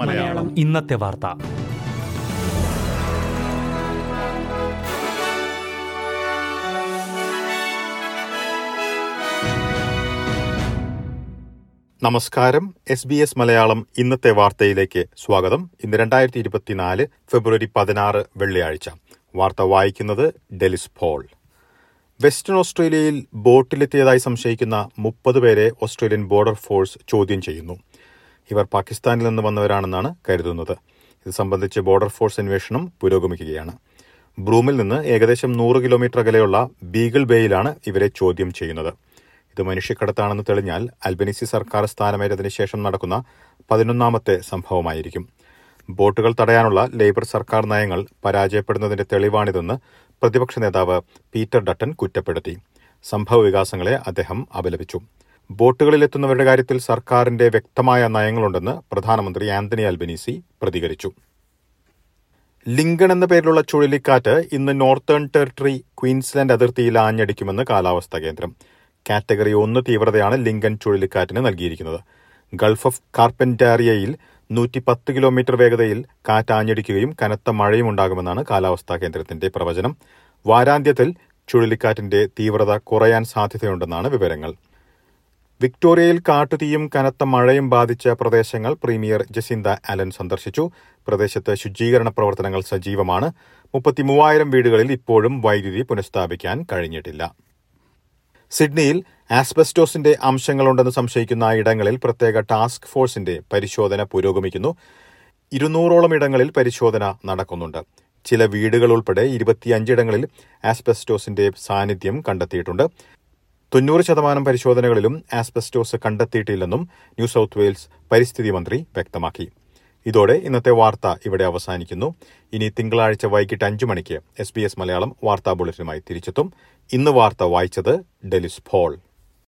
മലയാളം. ഇന്നത്തെ വാർത്ത. നമസ്കാരം. എസ് ബി എസ് മലയാളം ഇന്നത്തെ വാർത്തയിലേക്ക് സ്വാഗതം. ഇന്ന് രണ്ടായിരത്തി ഇരുപത്തിനാല് ഫെബ്രുവരി പതിനാറ് വെള്ളിയാഴ്ച. വാർത്ത വായിക്കുന്നത് ഡെലിസ് പോൾ. വെസ്റ്റേൺ ഓസ്ട്രേലിയയിൽ ബോട്ടിലെത്തിയതായി സംശയിക്കുന്ന മുപ്പത് പേരെ ഓസ്ട്രേലിയൻ ബോർഡർ ഫോഴ്സ് ചോദ്യം ചെയ്യുന്നു. ഇവർ പാകിസ്ഥാനിൽ നിന്ന് വന്നവരാണെന്നാണ് കരുതുന്നത്. ഇത് സംബന്ധിച്ച് ബോർഡർ ഫോഴ്സ് അന്വേഷണം പുരോഗമിക്കുകയാണ്. ബ്രൂമിൽ നിന്ന് ഏകദേശം നൂറ് കിലോമീറ്റർ അകലെയുള്ള ബീഗിൾ ബേയിലാണ് ഇവരെ ചോദ്യം ചെയ്യുന്നത്. ഇത് മനുഷ്യക്കടത്താണെന്ന് തെളിഞ്ഞാൽ അൽബനീസി സർക്കാർ സ്ഥാനമേറ്റതിനു ശേഷം നടക്കുന്ന പതിനൊന്നാമത്തെ സംഭവമായിരിക്കും. ബോട്ടുകൾ തടയാനുള്ള ലേബർ സർക്കാർ നയങ്ങൾ പരാജയപ്പെടുന്നതിന്റെ തെളിവാണിതെന്ന് പ്രതിപക്ഷ നേതാവ് പീറ്റർ ഡട്ടൻ കുറ്റപ്പെടുത്തി. സംഭവ വികാസങ്ങളെ അദ്ദേഹം അപലപിച്ചു. ബോട്ടുകളിലെത്തുന്നവരുടെ കാര്യത്തിൽ സർക്കാരിന്റെ വ്യക്തമായ നയങ്ങളുണ്ടെന്ന് പ്രധാനമന്ത്രി ആന്റണി അൽബനീസി പ്രതികരിച്ചു. ലിങ്കൺ എന്ന പേരിലുള്ള ചുഴലിക്കാറ്റ് ഇന്ന് നോർത്തേൺ ടെറിട്ടറി ക്വീൻസ്ലാൻഡ് അതിർത്തിയിൽ ആഞ്ഞടിക്കുമെന്ന് കാലാവസ്ഥാ കേന്ദ്രം. കാറ്റഗറി ഒന്ന് തീവ്രതയാണ് ലിങ്കൺ ചുഴലിക്കാറ്റിന് നൽകിയിരിക്കുന്നത്. ഗൾഫ് ഓഫ് കാർപ്പന്റാരിയയിൽ നൂറ്റി പത്ത് കിലോമീറ്റർ വേഗതയിൽ കാറ്റ് ആഞ്ഞടിക്കുകയും കനത്ത മഴയും ഉണ്ടാകുമെന്നാണ് കാലാവസ്ഥാ കേന്ദ്രത്തിന്റെ പ്രവചനം. വാരാന്ത്യത്തിൽ ചുഴലിക്കാറ്റിന്റെ തീവ്രത കുറയാൻ സാധ്യതയുണ്ടെന്നാണ് വിവരങ്ങൾ. വിക്ടോറിയയിൽ കാട്ടുതീയും കനത്ത മഴയും ബാധിച്ച പ്രദേശങ്ങൾ പ്രീമിയർ ജസിന്ത അലൻ സന്ദർശിച്ചു. പ്രദേശത്ത് ശുചീകരണ പ്രവർത്തനങ്ങൾ സജീവമാണ്. മുപ്പത്തിമൂവായിരം വീടുകളിൽ ഇപ്പോഴും വൈദ്യുതി പുനഃസ്ഥാപിക്കാൻ കഴിഞ്ഞിട്ടില്ല. സിഡ്നിയിൽ ആസ്ബസ്റ്റോസിന്റെ അംശങ്ങളുണ്ടെന്ന് സംശയിക്കുന്ന ഇടങ്ങളിൽ പ്രത്യേക ടാസ്ക് ഫോഴ്സിന്റെ പരിശോധന പുരോഗമിക്കുന്നു. ഇരുന്നൂറോളം ഇടങ്ങളിൽ പരിശോധന നടക്കുന്നുണ്ട്. ചില വീടുകൾ ഉൾപ്പെടെ ഇരുപത്തിയഞ്ചിടങ്ങളിൽ ആസ്ബസ്റ്റോസിന്റെ സാന്നിധ്യം കണ്ടെത്തിയിട്ടുണ്ട്. തൊണ്ണൂറ് ശതമാനം പരിശോധനകളിലും ആസ്ബസ്റ്റോസ് കണ്ടെത്തിയിട്ടില്ലെന്നും ന്യൂ സൌത്ത് വെയിൽസ് പരിസ്ഥിതി മന്ത്രി വ്യക്തമാക്കി. ഇതോടെ ഇന്നത്തെ വാർത്ത ഇവിടെ അവസാനിക്കുന്നു. ഇനി തിങ്കളാഴ്ച വൈകിട്ട് അഞ്ചു മണിക്ക് എസ് ബി എസ് മലയാളം വാർത്താ ബുള്ളറ്റിനുമായി തിരിച്ചെത്തും. ഇന്ന് വാർത്ത വായിച്ചത് ഡെലിസ് ഫോൾ